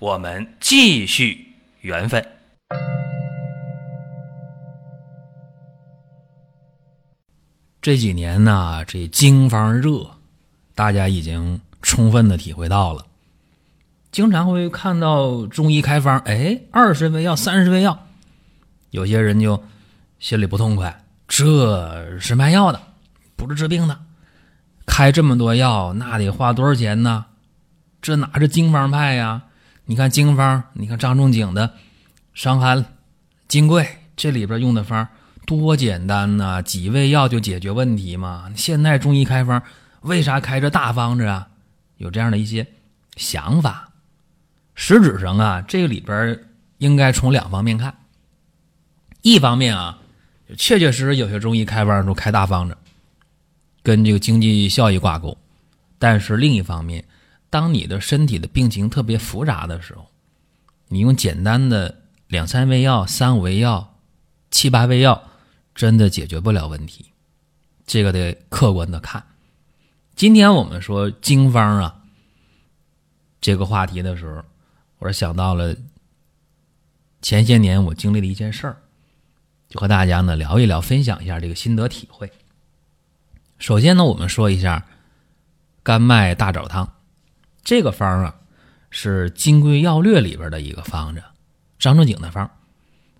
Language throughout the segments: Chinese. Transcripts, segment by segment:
我们继续缘分。这几年呢，这经方热，大家已经充分的体会到了。经常会看到中医开方，哎，二十味药、三十味药，有些人就心里不痛快，这是卖药的，不是治病的。开这么多药，那得花多少钱呢？这哪是经方派呀？你看经方，你看张仲景的《伤寒》《金匮》，这里边用的方多简单呐，几味药就解决问题嘛。现在中医开方，为啥开这大方子啊？有这样的一些想法。实质上啊，这里边应该从两方面看。一方面啊，确确实实有些中医开方说开大方子，跟这个经济效益挂钩。但是另一方面，当你的身体的病情特别复杂的时候，你用简单的两三味药、三五味药、七八味药，真的解决不了问题。这个得客观的看。今天我们说经方啊，这个话题的时候。我是想到了前些年我经历的一件事儿，就和大家呢聊一聊，分享一下这个心得体会。首先呢，我们说一下甘麦大枣汤这个方啊，是《金匮要略》里边的一个方子，张仲景的方。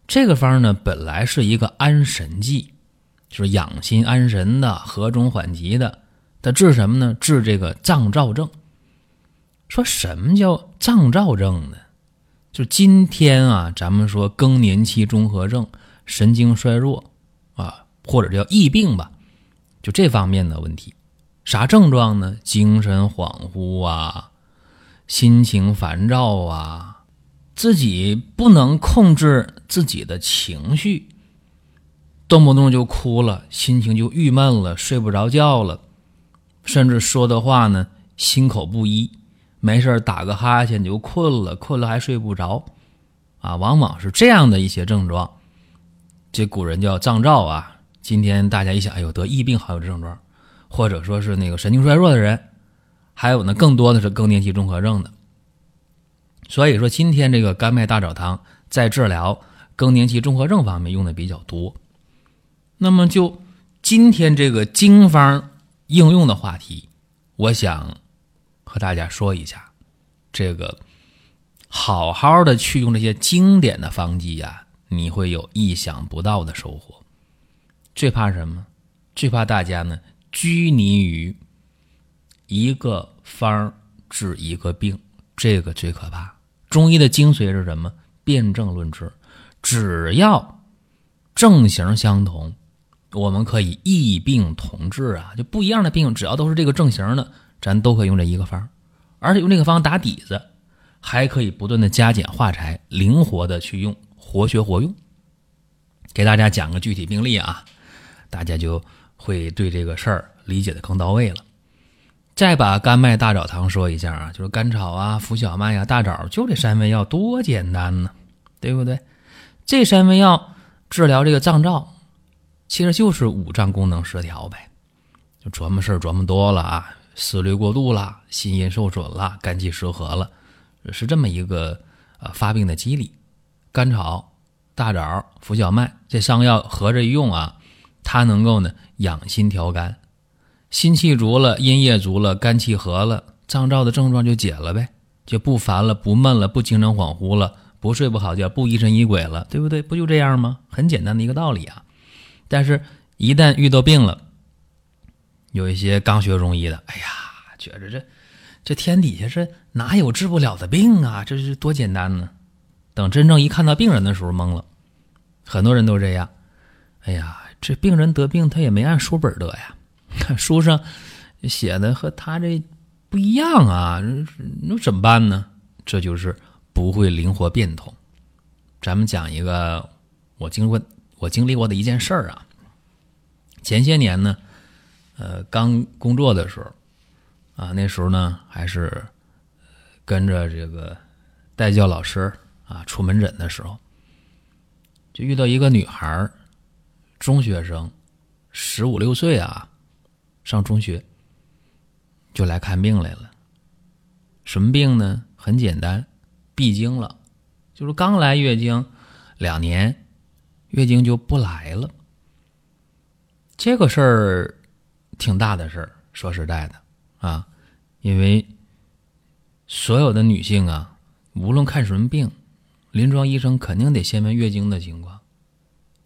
这个方呢，本来是一个安神剂，就是养心安神的、和中缓急的。它治什么呢？治这个脏燥症。说什么叫脏燥症呢？就今天啊，咱们说更年期综合症、神经衰弱啊，或者叫疫病吧，就这方面的问题。啥症状呢？精神恍惚啊，心情烦躁啊，自己不能控制自己的情绪，动不动就哭了，心情就郁闷了，睡不着觉了，甚至说的话呢，心口不一。没事打个哈欠就困了，困了还睡不着，啊，往往是这样的一些症状。这古人叫脏燥啊。今天大家一想，哎呦，得疫病还有这症状，或者说是那个神经衰弱的人，还有呢，更多的是更年期综合症的。所以说，今天这个甘麦大枣汤在治疗更年期综合症方面用的比较多。那么，就今天这个经方应用的话题，我想。和大家说一下，这个好好的去用这些经典的方剂呀，你会有意想不到的收获。最怕什么？最怕大家呢拘泥于一个方治一个病，这个最可怕。中医的精髓是什么？辨证论治，只要症型相同，我们可以异病同治啊！就不一样的病，只要都是这个症型的。咱都可以用这一个方，而且用这个方打底子，还可以不断的加减化裁，灵活的去用，活学活用。给大家讲个具体病例啊，大家就会对这个事儿理解的更到位了。再把甘麦大枣汤说一下啊，就是甘草啊、浮小麦呀、大枣，就这三味药多简单呢，对不对？这三味药治疗这个脏燥，其实就是五脏功能失调呗，就琢磨事儿琢磨多了啊。思虑过度了，心阴受损了，肝气失和了，是这么一个呃发病的机理。甘草、大枣、浮小麦这三个药合着一用啊，它能够呢养心调肝，心气足了，阴液足了，肝气和了，脏燥的症状就解了呗，就不烦了，不闷了，不精神恍惚了，不睡不好觉，不疑神疑鬼了，对不对？不就这样吗？很简单的一个道理啊。但是，一旦遇到病了，有一些刚学中医的，哎呀，觉着这这天底下这哪有治不了的病啊？这是多简单呢！等真正一看到病人的时候，懵了。很多人都这样。哎呀，这病人得病，他也没按书本得呀，看 书上写的和他这不一样啊，那怎么办呢？这就是不会灵活变通。咱们讲一个我经过我经历过的一件事儿啊。前些年呢，呃，刚工作的时候啊，那时候呢还是跟着这个代教老师啊出门诊的时候，就遇到一个女孩儿，中学生，十五六岁啊，上中学，就来看病来了。什么病呢？很简单，闭经了。就是刚来月经两年，月经就不来了。这个事儿挺大的事儿，说实在的啊，因为所有的女性啊，无论看什么病，临床医生肯定得先问月经的情况，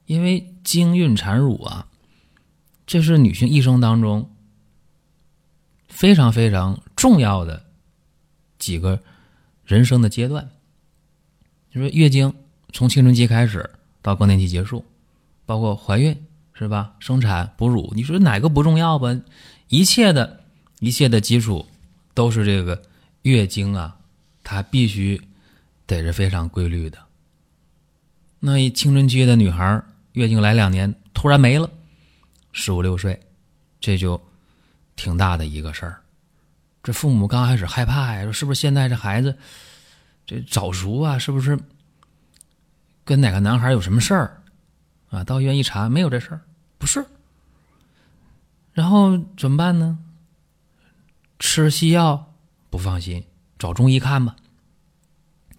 因为经孕产乳啊，这是女性一生当中非常非常重要的几个人生的阶段。就说月经从青春期开始到更年期结束，包括怀孕是吧？生产哺乳，你说哪个不重要吧？一切的一切的基础都是这个月经啊，它必须得是非常规律的。那一青春期的女孩月经来两年突然没了，十五六岁，这就挺大的一个事儿。这父母刚开始害怕呀，说是不是现在这孩子？这早熟啊，是不是跟哪个男孩有什么事儿啊？到医院一查，没有这事儿，不是。然后怎么办呢？吃西药不放心，找中医看吧。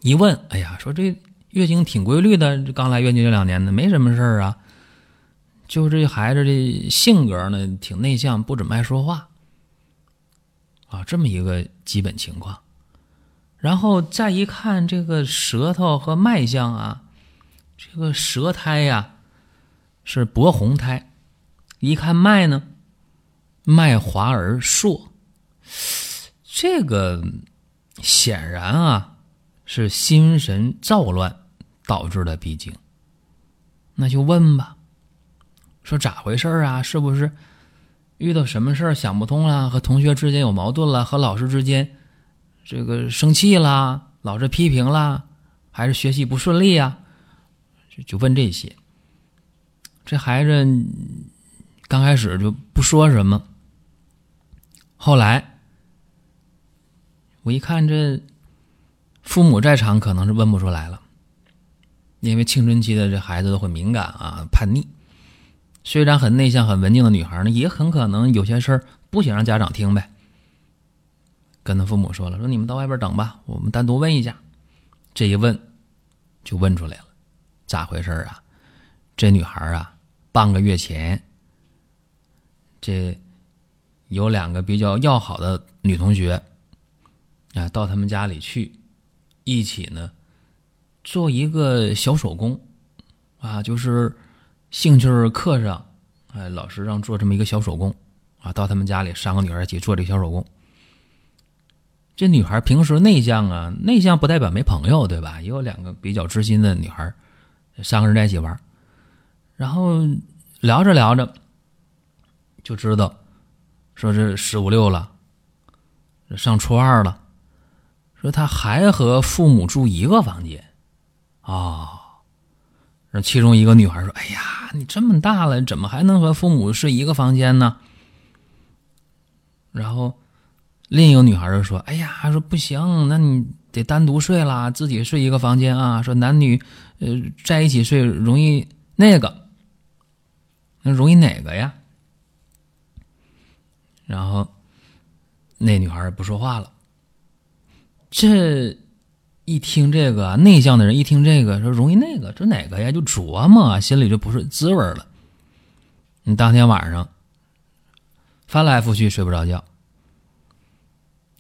一问，哎呀，说这月经挺规律的，刚来月经这两年的，没什么事儿啊。就这孩子的性格呢，挺内向，不怎么爱说话啊，这么一个基本情况。然后再一看这个舌头和脉象啊，这个舌苔呀是薄红苔，一看脉呢，脉滑而硕，这个显然啊是心神躁乱导致的闭经。那就问吧，说咋回事啊？是不是遇到什么事儿想不通了？和同学之间有矛盾了？和老师之间？这个生气啦，老师批评啦，还是学习不顺利啊？就问这些。这孩子刚开始就不说什么，后来我一看这父母在场，可能是问不出来了，因为青春期的这孩子都会敏感啊，叛逆。虽然很内向、很文静的女孩呢，也很可能有些事儿不想让家长听呗。跟他父母说了，说你们到外边等吧，我们单独问一下。这一问，就问出来了，咋回事啊？这女孩啊，半个月前，这有两个比较要好的女同学啊，到他们家里去，一起呢做一个小手工啊，就是兴趣课上，哎，老师让做这么一个小手工啊，到他们家里三个女孩一起做这小手工。这女孩平时内向啊，内向不代表没朋友，对吧？也有两个比较知心的女孩，三个人在一起玩，然后聊着聊着，就知道说是十五六了，上初二了，说她还和父母住一个房间啊。其中一个女孩说：“哎呀，你这么大了，怎么还能和父母睡一个房间呢？”然后。另一个女孩就说：“哎呀，说不行，那你得单独睡啦，自己睡一个房间啊。说男女，呃，在一起睡容易那个，那容易哪个呀？”然后那女孩不说话了。这一听这个内向的人一听这个说容易那个，这哪个呀？就琢磨，心里就不是滋味了。你当天晚上翻来覆去睡不着觉。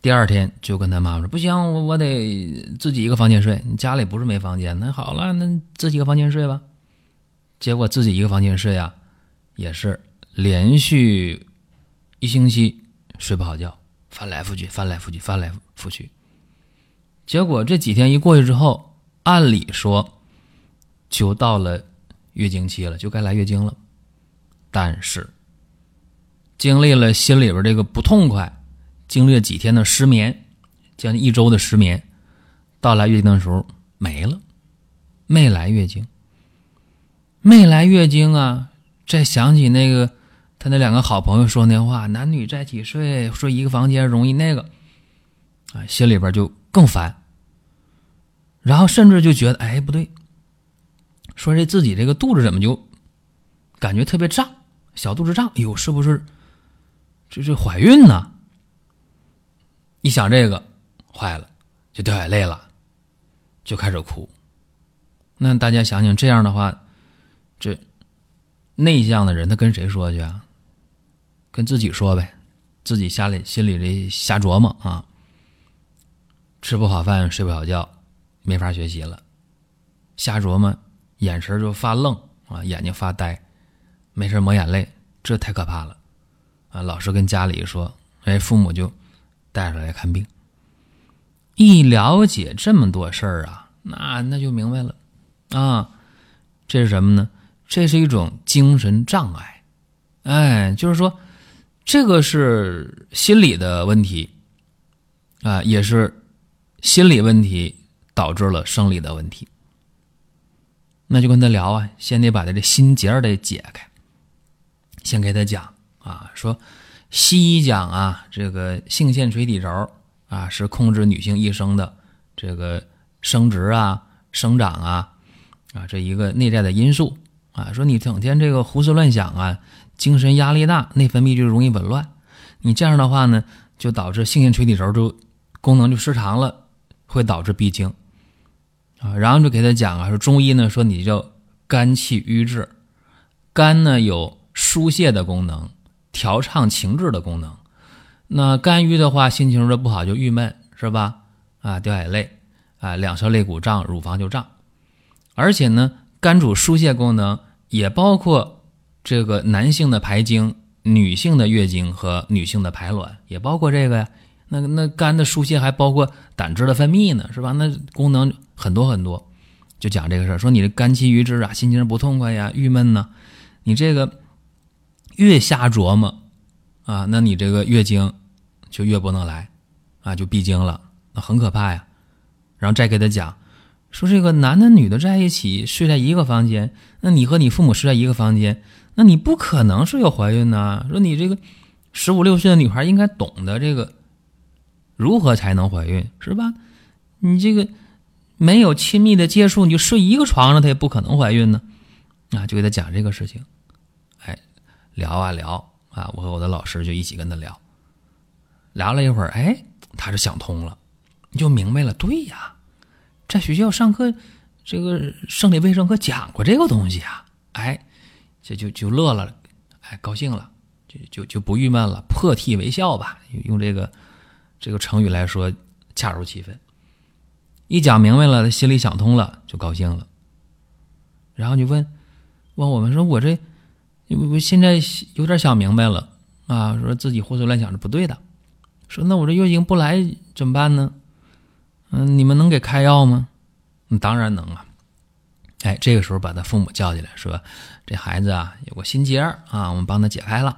第二天就跟他妈妈说：“不行，我我得自己一个房间睡。你家里不是没房间？那好了，那自己一个房间睡吧。”结果自己一个房间睡啊，也是连续一星期睡不好觉，翻来覆去，翻来覆去，翻来覆去。结果这几天一过去之后，按理说就到了月经期了，就该来月经了。但是经历了心里边这个不痛快。经历了几天的失眠，将近一周的失眠，到来月经的时候没了，没来月经，没来月经啊！再想起那个他那两个好朋友说那话，男女在一起睡，睡一个房间容易那个，啊，心里边就更烦。然后甚至就觉得，哎，不对，说这自己这个肚子怎么就感觉特别胀，小肚子胀，哎呦，是不是这这怀孕呢？一想这个，坏了，就掉眼泪了，就开始哭。那大家想想，这样的话，这内向的人他跟谁说去啊？跟自己说呗，自己瞎里心里这瞎琢磨啊，吃不好饭，睡不好觉。没法学习了，瞎琢磨，眼神就发愣啊，眼睛发呆，没事抹眼泪，这太可怕了啊！老师跟家里说，哎，父母就带着来看病。一了解这么多事儿啊，那那就明白了啊，这是什么呢？这是一种精神障碍，哎，就是说，这个是心理的问题啊，也是心理问题。导致了生理的问题，那就跟他聊啊，先得把他这心结儿得解开。先给他讲啊，说西医讲啊，这个性腺垂体轴啊是控制女性一生的这个生殖啊、生长啊啊这一个内在的因素啊。说你整天这个胡思乱想啊，精神压力大，内分泌就容易紊乱。你这样的话呢，就导致性腺垂体轴就功能就失常了，会导致闭经。啊，然后就给他讲啊，说中医呢说你叫肝气郁滞，肝呢有疏泄的功能，调畅情志的功能。那肝郁的话，心情就不好，就郁闷，是吧？啊，掉眼泪，啊，两侧肋骨胀，乳房就胀。而且呢，肝主疏泄功能，也包括这个男性的排精、女性的月经和女性的排卵，也包括这个呀。那那肝的疏泄还包括胆汁的分泌呢，是吧？那功能很多很多，就讲这个事儿，说你的肝气郁滞啊，心情不痛快呀，郁闷呢，你这个越瞎琢磨啊，那你这个月经就越不能来啊，就闭经了，那很可怕呀。然后再给他讲，说这个男的女的在一起睡在一个房间，那你和你父母睡在一个房间，那你不可能是有怀孕呢。说你这个十五六岁的女孩应该懂得这个。如何才能怀孕是吧？你这个没有亲密的接触，你就睡一个床上，她也不可能怀孕呢。啊，就给他讲这个事情，哎，聊啊聊啊，我和我的老师就一起跟他聊，聊了一会儿，哎，他就想通了，你就明白了。对呀，在学校上课，这个生理卫生课讲过这个东西啊，哎，这就就乐了，哎，高兴了，就就就不郁闷了，破涕为笑吧，用这个。这个成语来说，恰如其分。一讲明白了，他心里想通了，就高兴了。然后就问，问我们说：“我这，我现在有点想明白了啊，说自己胡思乱想是不对的。说那我这月经不来怎么办呢？嗯，你们能给开药吗？嗯，当然能啊。哎，这个时候把他父母叫起来，说这孩子啊有个心结啊，我们帮他解开了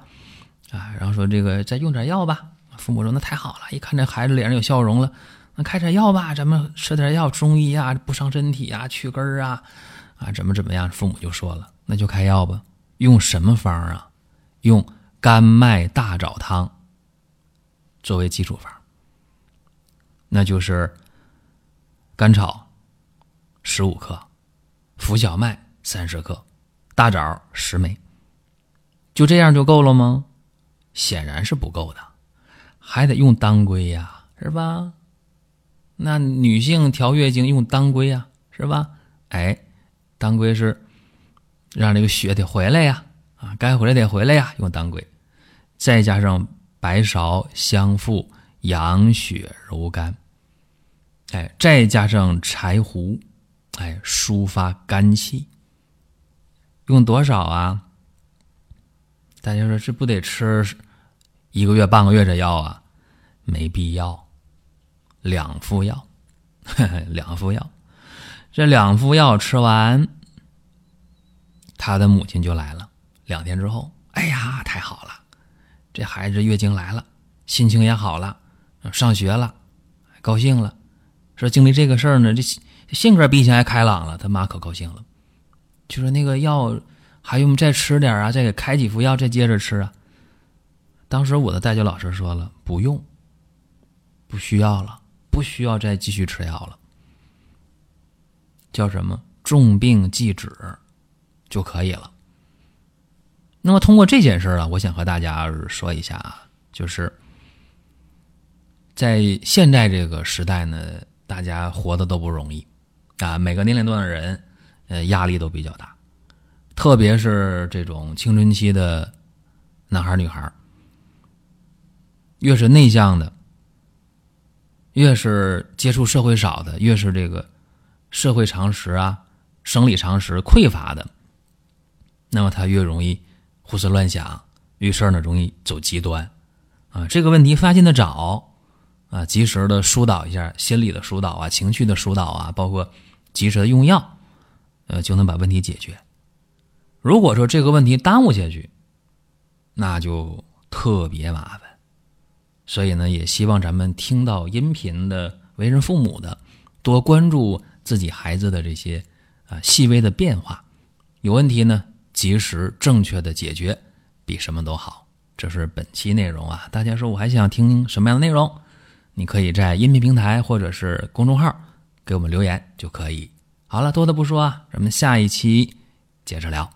啊。然后说这个再用点药吧。”父母说：“那太好了，一看这孩子脸上有笑容了，那开点药吧，咱们吃点药，中医啊，不伤身体啊，去根儿啊，啊，怎么怎么样？”父母就说了：“那就开药吧，用什么方啊？用甘麦大枣汤作为基础方，那就是甘草十五克，浮小麦三十克，大枣十枚，就这样就够了吗？显然是不够的。”还得用当归呀，是吧？那女性调月经用当归呀，是吧？哎，当归是让这个血得回来呀，啊，该回来得回来呀，用当归，再加上白芍、香附养血柔肝，哎，再加上柴胡，哎，抒发肝气。用多少啊？大家说这不得吃？一个月、半个月这药啊，没必要。两副药，两副药，这两副药吃完，他的母亲就来了。两天之后，哎呀，太好了，这孩子月经来了，心情也好了，上学了，高兴了。说经历这个事儿呢，这性格比以前还开朗了。他妈可高兴了，就说那个药还用再吃点啊，再给开几副药，再接着吃啊。当时我的代教老师说了，不用，不需要了，不需要再继续吃药了。叫什么？重病忌止就可以了。那么通过这件事儿啊，我想和大家说一下啊，就是在现在这个时代呢，大家活的都不容易啊，每个年龄段的人呃压力都比较大，特别是这种青春期的男孩女孩越是内向的，越是接触社会少的，越是这个。社会常识啊，生理常识匮乏的，那么他越容易胡思乱想，遇事呢容易走极端，啊，这个问题发现的早，啊，及时的疏导一下，心理的疏导啊，情绪的疏导啊，包括及时的用药，呃，就能把问题解决。如果说这个问题耽误下去，那就特别麻烦。所以呢，也希望咱们听到音频的为人父母的，多关注。自己孩子的这些啊细微的变化，有问题呢，及时正确的解决，比什么都好。这是本期内容啊。大家说我还想听什么样的内容？你可以在音频平台或者是公众号给我们留言就可以。好了，多的不说啊，咱们下一期接着聊。